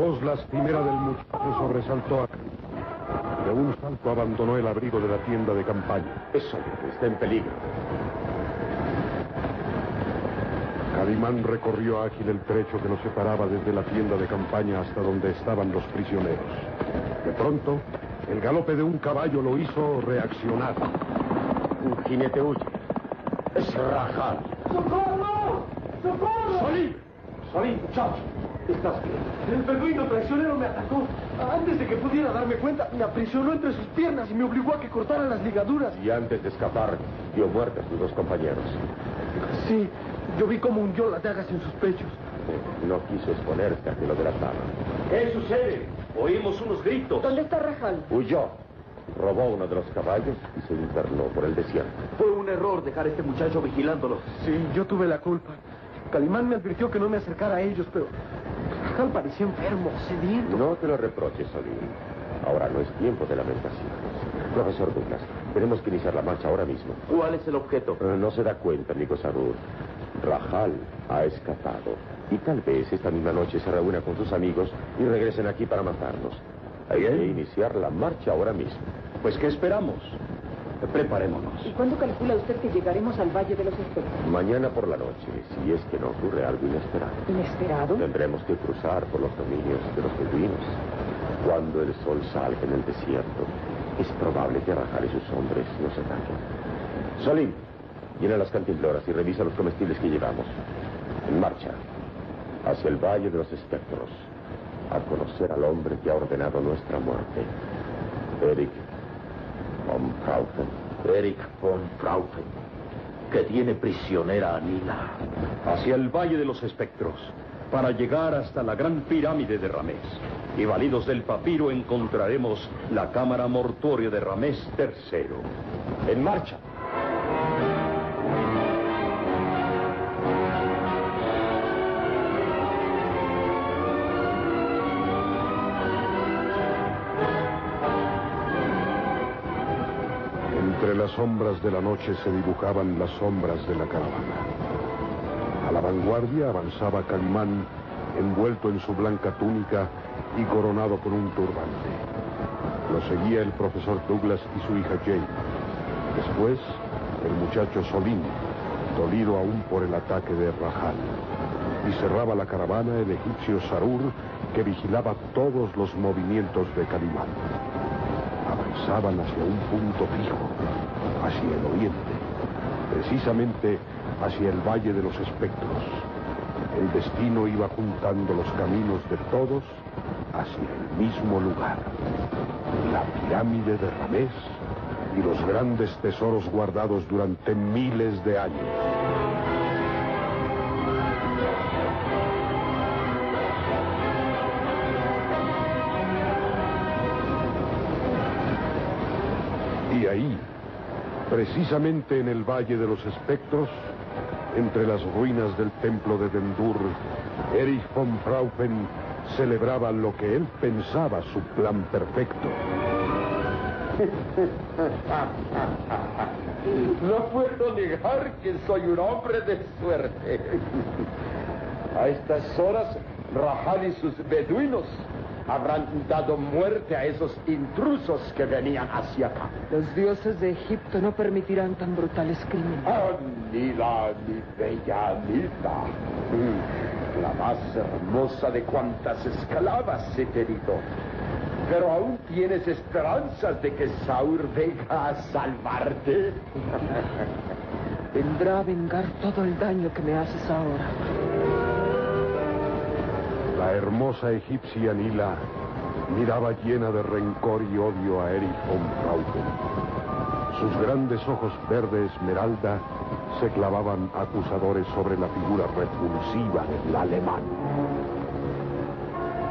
voz lastimera del muchacho sobresaltó a De un salto abandonó el abrigo de la tienda de campaña. Eso está en peligro. Calimán recorrió ágil el trecho que nos separaba desde la tienda de campaña hasta donde estaban los prisioneros. De pronto, el galope de un caballo lo hizo reaccionar. Un jinete huye. Es Rajal. ¡Socorro! ¡Socorro! ¡Solín! Solín, muchacho. ¿Estás bien? El beduino traicionero me atacó. Antes de que pudiera darme cuenta, me aprisionó entre sus piernas y me obligó a que cortara las ligaduras. Y antes de escapar, dio muerte a sus dos compañeros. Sí, yo vi cómo hundió las dagas en sus pechos. No quiso exponerse a que lo delataba. ¿Qué sucede? Oímos unos gritos. ¿Dónde está Rajal? Huyó. Robó uno de los caballos y se internó por el desierto. Fue un error dejar a este muchacho vigilándolo. Sí, yo tuve la culpa. Calimán me advirtió que no me acercara a ellos, pero Parecía enfermo, sediento. No te lo reproches, Solín. Ahora no es tiempo de lamentaciones. Profesor Douglas, tenemos que iniciar la marcha ahora mismo. ¿Cuál es el objeto? Pero no se da cuenta, amigo Sarur. Rajal ha escapado. Y tal vez esta misma noche se reúna con sus amigos y regresen aquí para matarnos. Hay que iniciar la marcha ahora mismo. Pues, ¿qué esperamos? Preparémonos. ¿Y cuándo calcula usted que llegaremos al Valle de los Espejos? Mañana por la noche, si es que no ocurre algo inesperado. ¿Inesperado? Tendremos que cruzar por los dominios de los beduinos. Cuando el sol salga en el desierto, es probable que Rajal y sus hombres nos ataquen. Solín, llena las cantimploras y revisa los comestibles que llevamos. En marcha, hacia el Valle de los Espectros, a conocer al hombre que ha ordenado nuestra muerte. Eric von. Eric von Fraufen, que tiene prisionera a Nila. hacia el Valle de los Espectros, para llegar hasta la gran pirámide de Ramés. Y validos del papiro encontraremos la cámara mortuoria de Ramés III. En marcha. Las sombras de la noche se dibujaban las sombras de la caravana. A la vanguardia avanzaba Calimán, envuelto en su blanca túnica y coronado por un turbante. Lo seguía el profesor Douglas y su hija Jane. Después, el muchacho Solín, dolido aún por el ataque de Rajal. Y cerraba la caravana el egipcio Sarur, que vigilaba todos los movimientos de Calimán avanzaban hacia un punto fijo, hacia el oriente, precisamente hacia el Valle de los Espectros. El destino iba juntando los caminos de todos hacia el mismo lugar, la pirámide de Ramés y los grandes tesoros guardados durante miles de años. Y ahí, precisamente en el Valle de los Espectros, entre las ruinas del templo de Dendur, Erich von Fraufen celebraba lo que él pensaba su plan perfecto. No puedo negar que soy un hombre de suerte. A estas horas, Rajal y sus beduinos habrán dado muerte a esos intrusos que venían hacia acá. Los dioses de Egipto no permitirán tan brutales crímenes. Anila, mi bella Anila. Mm, La más hermosa de cuantas esclavas he tenido. Pero aún tienes esperanzas de que Saur venga a salvarte. Vendrá a vengar todo el daño que me haces ahora. La hermosa egipcia Nila miraba llena de rencor y odio a Erich von. Sus grandes ojos verde esmeralda se clavaban acusadores sobre la figura repulsiva del alemán.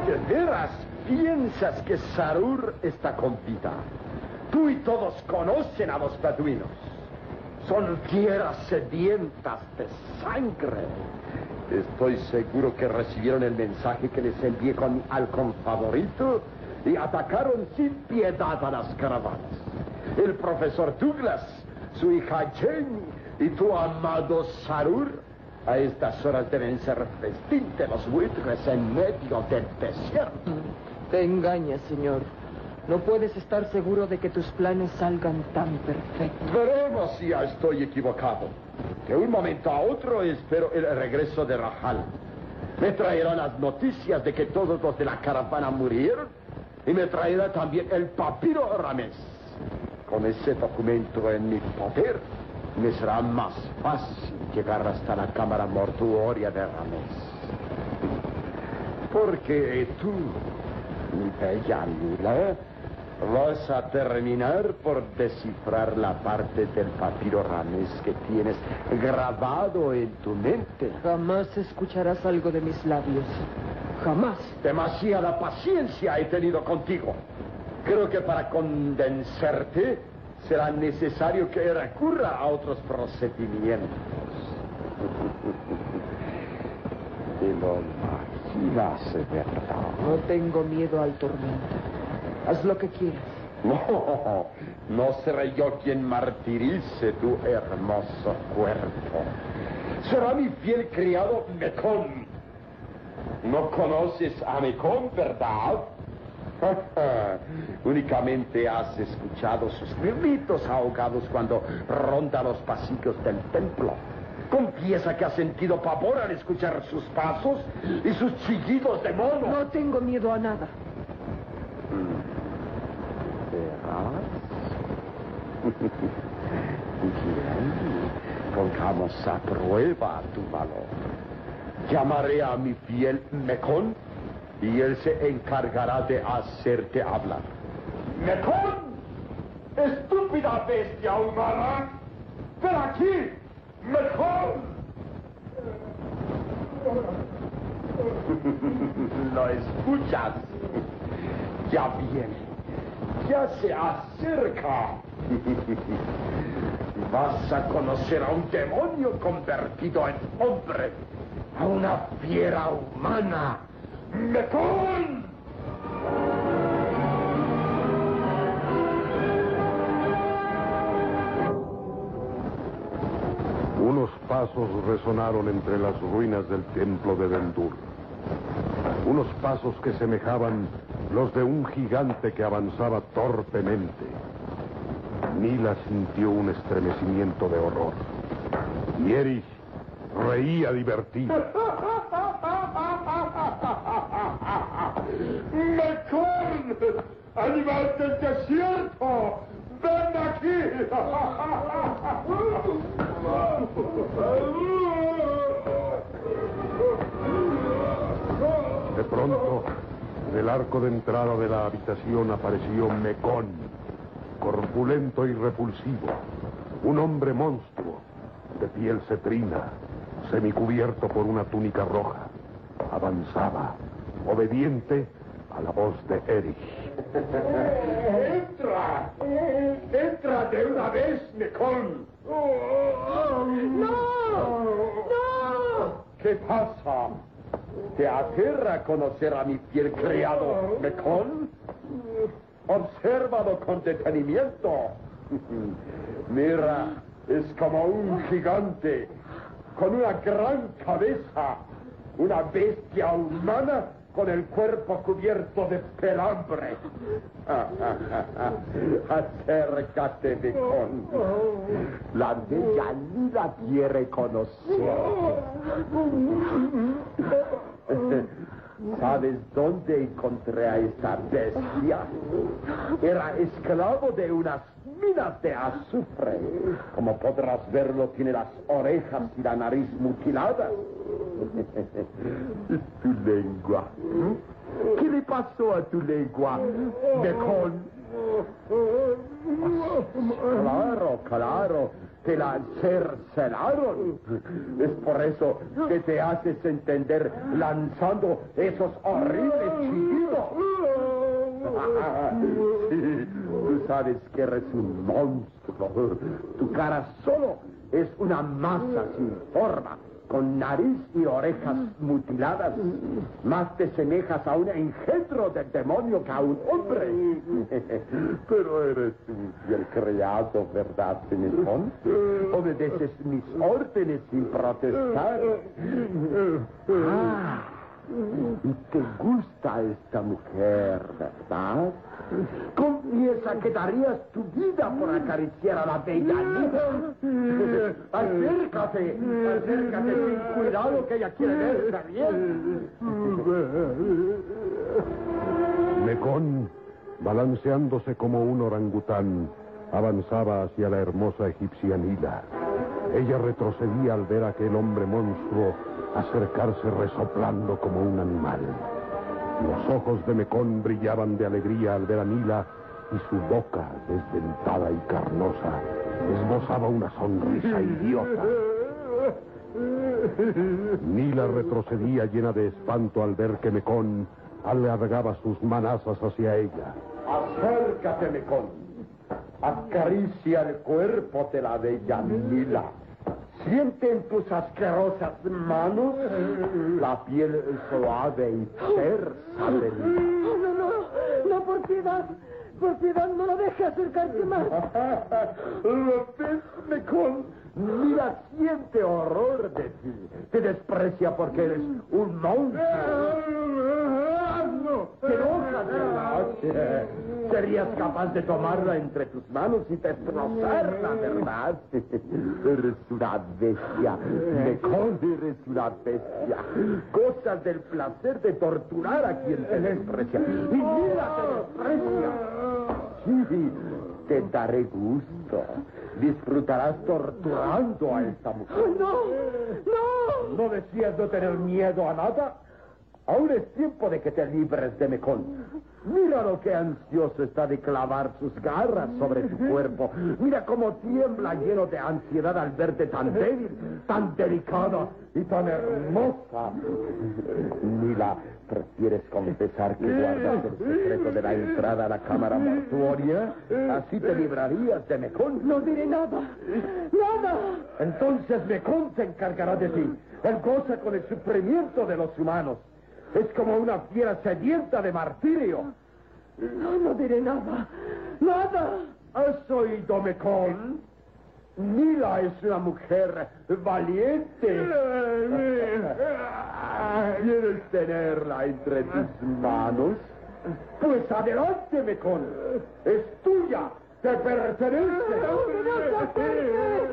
¿De veras piensas que Sarur está con vida? Tú y todos conocen a los beduinos. Son tierras sedientas de sangre. Estoy seguro que recibieron el mensaje que les envié con halcón favorito y atacaron sin piedad a las caravanas. El profesor Douglas, su hija Jane y tu amado Sarur A estas horas deben ser festín de los buitres en medio del desierto. Te engañas, señor. No puedes estar seguro de que tus planes salgan tan perfectos. Veremos si ya estoy equivocado. De un momento a otro espero el regreso de Rahal. Me traerá las noticias de que todos los de la caravana murieron y me traerá también el papiro Ramés. Con ese documento en mi poder, me será más fácil llegar hasta la cámara mortuoria de Ramés. Porque tú, mi bella Lila, vas a terminar por descifrar la parte del papiro Ramés que tienes grabado en tu mente. Jamás escucharás algo de mis labios. Jamás. Demasiada paciencia he tenido contigo. Creo que para convencerte será necesario que recurra a otros procedimientos. Te lo imaginas, ¿verdad? No tengo miedo al tormento. Haz lo que quieras. No, no seré yo quien martirice tu hermoso cuerpo. Será mi fiel criado Mecón. No conoces a Mecón, ¿verdad? Únicamente has escuchado sus gritos ahogados cuando ronda los pasillos del templo. Confiesa que has sentido pavor al escuchar sus pasos y sus chillidos de mono. No tengo miedo a nada. ¿Verás? Bien, pongamos a prueba tu valor. Llamaré a mi fiel Mecón y él se encargará de hacerte hablar. ¡Mecón! ¡Estúpida bestia humana! ¡Ven aquí! ¡Mecón! ¿Lo escuchas? Ya viene. Ya se acerca. Vas a conocer a un demonio convertido en hombre. A una fiera humana. ¡Mecón! Unos pasos resonaron entre las ruinas del templo de Dendur. Unos pasos que semejaban los de un gigante que avanzaba torpemente. Nila sintió un estremecimiento de horror. Y Erich reía divertido. ¡Mecón! ¡Animal del desierto! ¡Ven aquí! De pronto, del arco de entrada de la habitación apareció Mecón, corpulento y repulsivo, un hombre monstruo, de piel cetrina, semicubierto por una túnica roja. Avanzaba, obediente a la voz de Erich. ¡Entra! ¡Entra de una vez, Mecón! ¡No! ¡No! ¿Qué pasa? ¿Te aterra conocer a mi fiel criado, Mecón? Obsérvalo con detenimiento. Mira, es como un gigante con una gran cabeza, una bestia humana con el cuerpo cubierto de pelambre. Acércate, Mecón. La bella Lila quiere conocer. ¿Sabes dónde encontré a esta bestia? Era esclavo de unas minas de azufre. Como podrás verlo, tiene las orejas y la nariz mutiladas. tu lengua. ¿Qué le pasó a tu lengua, Mecón? Claro, claro, te la cercenaron. Es por eso que te haces entender lanzando esos horribles chillidos. Sí, tú sabes que eres un monstruo. Tu cara solo es una masa sin forma. Con nariz y orejas mutiladas. Más te semejas a un engendro del demonio que a un hombre. Pero eres un fiel criado, ¿verdad, Benetón? Obedeces mis órdenes sin protestar. Ah, y te gusta esta mujer, ¿verdad? Confiesa que darías tu vida por acariciar a la bella Nina. Acércate, acércate, ten cuidado que ella quiere verte bien. Mecón, balanceándose como un orangután, avanzaba hacia la hermosa egipcia Nila. Ella retrocedía al ver a aquel hombre monstruo acercarse resoplando como un animal. Los ojos de Mecón brillaban de alegría al ver a Nila y su boca, desdentada y carnosa, esbozaba una sonrisa idiota. Nila retrocedía llena de espanto al ver que Mecón alargaba sus manazas hacia ella. Acércate, Mecón. Acaricia el cuerpo de la bella Nila. Siente en tus asquerosas manos la piel suave y tersa de Nila. No, no, no, no, por piedad. Por piedad, no lo deje acercarse más. ¿Lo ves, Mecón? Mira, siente horror de ti. Te desprecia porque eres un monstruo. Te enojas, ¿verdad? Serías capaz de tomarla entre tus manos y destrozarla, ¿verdad? Eres una bestia. Mecón, eres una bestia. Gozas del placer de torturar a quien te desprecia. Y mira, te desprecia. Sí, te daré gusto. Disfrutarás torturando a esta mujer. No, no. ¿No decías no tener miedo a nada? Aún es tiempo de que te libres de Mecón. Mira lo que ansioso está de clavar sus garras sobre tu cuerpo. Mira cómo tiembla lleno de ansiedad al verte tan débil, tan delicada y tan hermosa. Mira, ¿prefieres confesar que guardas el secreto de la entrada a la cámara mortuoria? Así te librarías de Mecón. No diré nada. Nada. Entonces Mecón se encargará de ti. Él goza con el sufrimiento de los humanos. Es como una fiera sedienta de martirio. No, no diré nada. Nada. ¿Has oído, Mecón? Nila es una mujer valiente. ¿Quieres tenerla entre tus manos? Pues adelante, Mecón. Es tuya. Te pertenece. ¡Que no se acerque!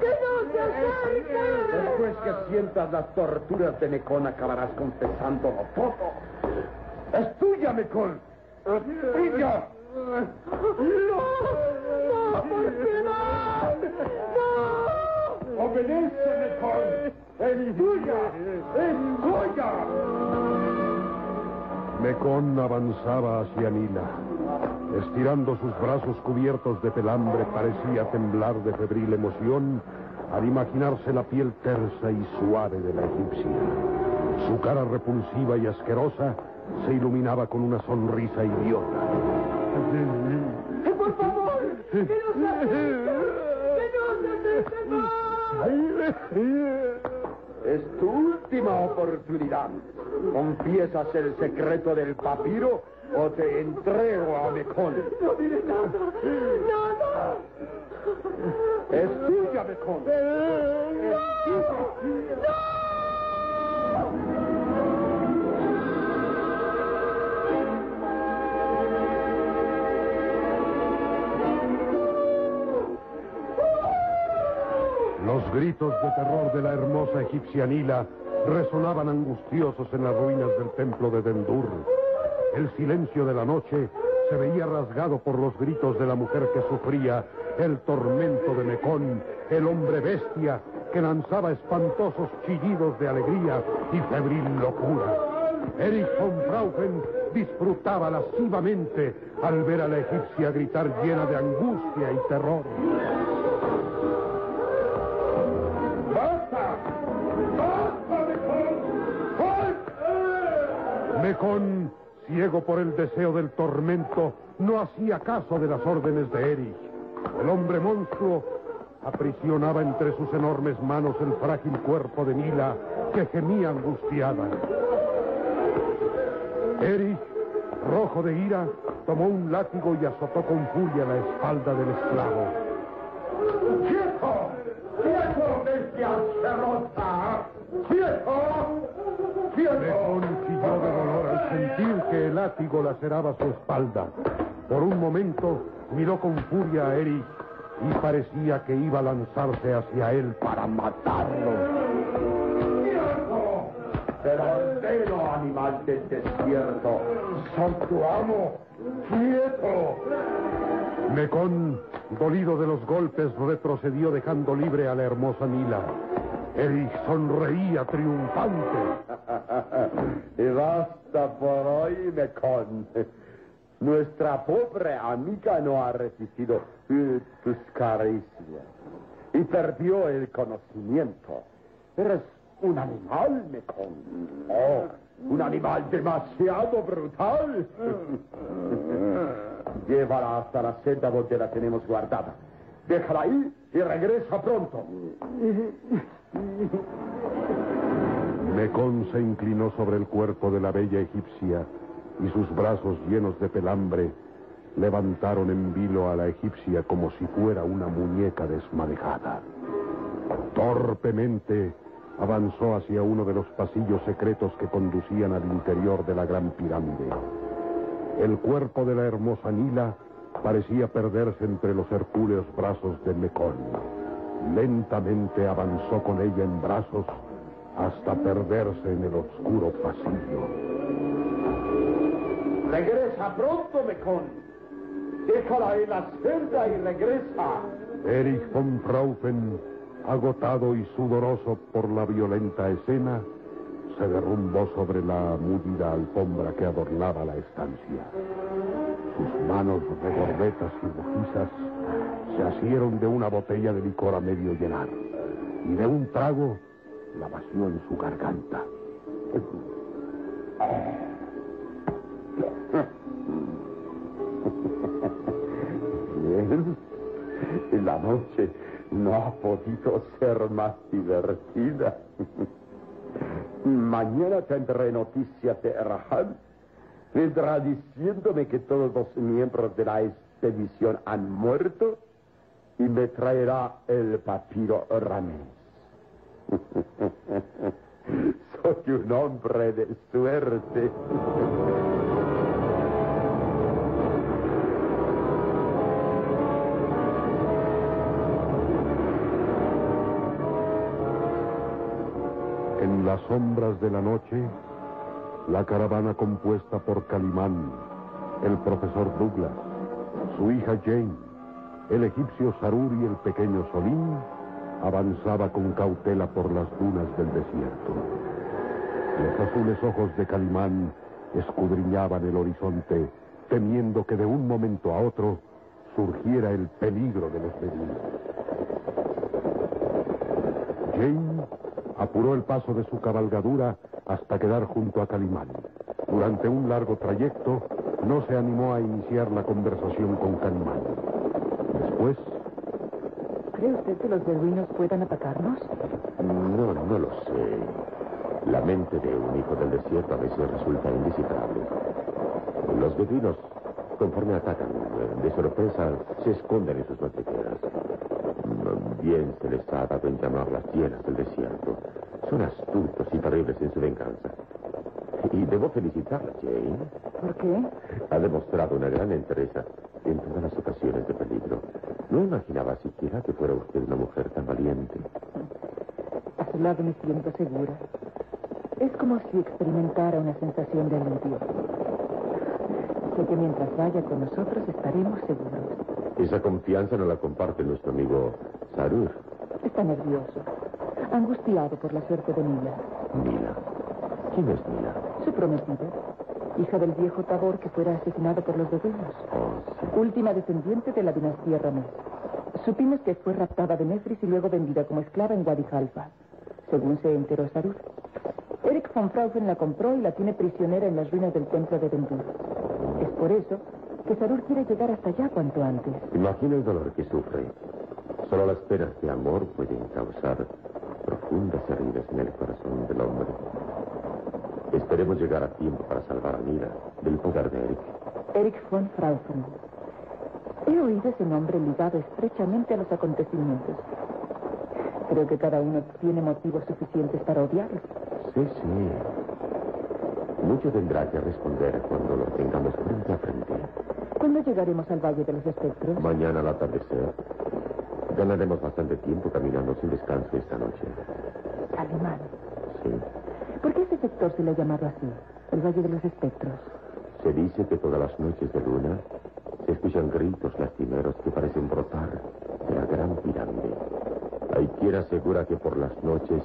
¡Que no se acerque! Después que sientas las torturas de Mecón, acabarás confesándolo todo. Es tuya, Mecón. Es tuya. ¡No! ¡No, por piedad! ¡No! Obedece, Mecón. Es tuya. Es tuya. Mecón avanzaba hacia Nila. Estirando sus brazos cubiertos de pelambre, parecía temblar de febril emoción al imaginarse la piel tersa y suave de la egipcia. Su cara repulsiva y asquerosa se iluminaba con una sonrisa idiota. ¡Por favor! ¡Que no se acerque! ¡Que! Es tu última oportunidad. ¿Confiesas el secreto del papiro o te entrego a Mecón? No diré nada. Nada. Es tuya, Mecón. Es tuya. Los gritos de terror de la hermosa egipcia Nila resonaban angustiosos en las ruinas del templo de Dendur. El silencio de la noche se veía rasgado por los gritos de la mujer que sufría el tormento de Mecón, el hombre bestia que lanzaba espantosos chillidos de alegría y febril locura. Erich von Frauchen disfrutaba lascivamente al ver a la egipcia gritar llena de angustia y terror. ¡Basta! ¡Basta, Mecón! ¡Basta! Mecón, ciego por el deseo del tormento, no hacía caso de las órdenes de Erich. El hombre monstruo aprisionaba entre sus enormes manos el frágil cuerpo de Mila, que gemía angustiada. Erich, rojo de ira, tomó un látigo y azotó con furia la espalda del esclavo. ¡Quieto! ¡Quieto, bestia asquerosa! ¡Quieto! Mecón chilló de dolor al sentir que el látigo laceraba su espalda. Por un momento miró con furia a Erich y parecía que iba a lanzarse hacia él para matarlo. Pero ordeno, animal del desierto, soy tu amo. ¡Quieto! Mecón, dolido de los golpes, retrocedió dejando libre a la hermosa Mila. Erich sonreía triunfante. y basta por hoy, Mecón. Nuestra pobre amiga no ha resistido eh, tus caricias y perdió el conocimiento. Eres un animal, Mecón. Oh, un animal demasiado brutal. Llévala hasta la senda donde la tenemos guardada. Déjala ahí y regresa pronto. Mecón se inclinó sobre el cuerpo de la bella egipcia y sus brazos llenos de pelambre levantaron en vilo a la egipcia como si fuera una muñeca desmadejada. Torpemente avanzó hacia uno de los pasillos secretos que conducían al interior de la gran pirámide. El cuerpo de la hermosa Nila parecía perderse entre los hercúleos brazos de Mecón. Lentamente avanzó con ella en brazos hasta perderse en el oscuro pasillo. Regresa pronto, Mecón. Déjala en la celda y regresa. Erich von Fraufen, agotado y sudoroso por la violenta escena, se derrumbó sobre la múlida alfombra que adornaba la estancia. Sus manos regordetas y rojizas se asieron de una botella de licor a medio llenar y de un trago la vació en su garganta. Bien. La noche no ha podido ser más divertida. Mañana tendré noticias de Raham. Vendrá diciéndome que todos los miembros de la expedición han muerto y me traerá el papiro Ramés. Soy un hombre de suerte. Las sombras de la noche, la caravana compuesta por Calimán, el profesor Douglas, su hija Jane, el egipcio Sarur y el pequeño Solín avanzaba con cautela por las dunas del desierto. Los azules ojos de Calimán escudriñaban el horizonte, temiendo que de un momento a otro surgiera el peligro de los beduinos. Jane apuró el paso de su cabalgadura hasta quedar junto a Calimán. Durante un largo trayecto, no se animó a iniciar la conversación con Calimán. Después, ¿Cree usted que los beduinos puedan atacarnos? No, no lo sé. La mente de un hijo del desierto a veces resulta indisciplinable. Los beduinos, conforme atacan de sorpresa, se esconden en sus madrigueras. Bien se les ha dado en llamar las hienas del desierto. Son astutos y terribles en su venganza. Y debo felicitarla, Jane. ¿Por qué? Ha demostrado una gran entereza en todas las ocasiones de peligro. No imaginaba siquiera que fuera usted una mujer tan valiente. A su lado me siento segura. Es como si experimentara una sensación de alivio. Sé que mientras vaya con nosotros estaremos seguros. Esa confianza no la comparte nuestro amigo Sarur. Está nervioso, angustiado por la suerte de Mila, Mila. ¿Quién es Mila? su prometida, hija del viejo Tabor que fuera asesinado por los beduinos. Oh, sí. Última descendiente de la dinastía Ramés. Supimos que fue raptada de Nefris y luego vendida como esclava en Wadi Halfa, según se enteró Sarur. Eric von Fraufen la compró y la tiene prisionera en las ruinas del templo de Vendur. Es por eso que Sarur quiere llegar hasta allá cuanto antes. Imagina el dolor que sufre. Solo las penas de amor pueden causar profundas heridas en el corazón del hombre. Esperemos llegar a tiempo para salvar a Mira del poder de Eric. Eric von Fraufen. He oído ese nombre ligado estrechamente a los acontecimientos. Creo que cada uno tiene motivos suficientes para odiarlo. Sí, sí. Mucho tendrá que responder cuando lo tengamos frente a frente. ¿Cuándo llegaremos al Valle de los Espectros? Mañana al atardecer. Ganaremos bastante tiempo caminando sin descanso esta noche. Calimán. Sí. ¿Por qué ese sector se le ha llamado así? El Valle de los Espectros. Se dice que todas las noches de luna se escuchan gritos lastimeros que parecen brotar de la gran pirámide. Hay quien asegura que por las noches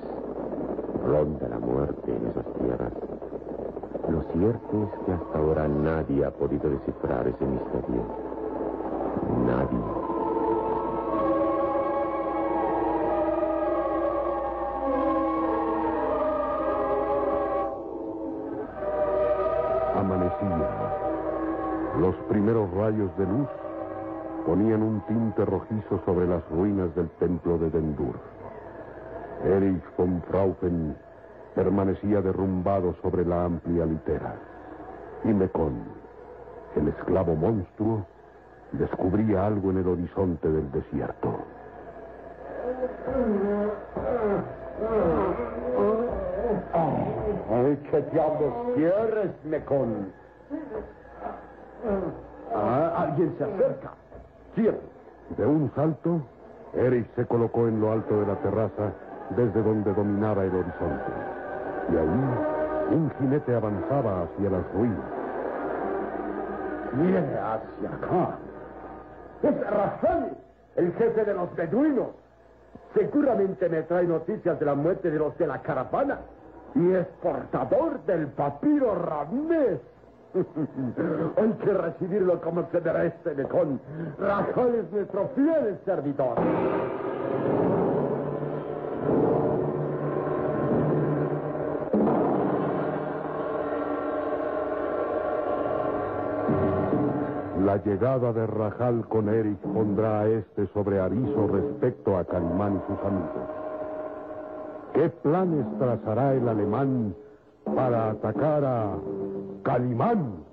ronda la muerte en esas tierras. Lo cierto es que hasta ahora nadie ha podido descifrar ese misterio. Nadie. Amanecía. Los primeros rayos de luz ponían un tinte rojizo sobre las ruinas del templo de Dendur. Erich von Fraufen permanecía derrumbado sobre la amplia litera. Y Mekon, el esclavo monstruo, descubría algo en el horizonte del desierto. Ay, ¿Qué diablos quieres, Mecón? Ah, alguien se acerca. ¿Quién? De un salto, Eric se colocó en lo alto de la terraza desde donde dominaba el horizonte. Y ahí, un jinete avanzaba hacia las ruinas. Viene hacia acá. Es Rafael, el jefe de los beduinos. Seguramente me trae noticias de la muerte de los de la caravana. Y es portador del papiro Ramés. Hay que recibirlo como se merece, Mecón. Rafael es nuestro fiel servidor. La llegada de Rajal con Eric pondrá a este sobre aviso respecto a Calimán y sus amigos. ¿Qué planes trazará el alemán para atacar a Calimán?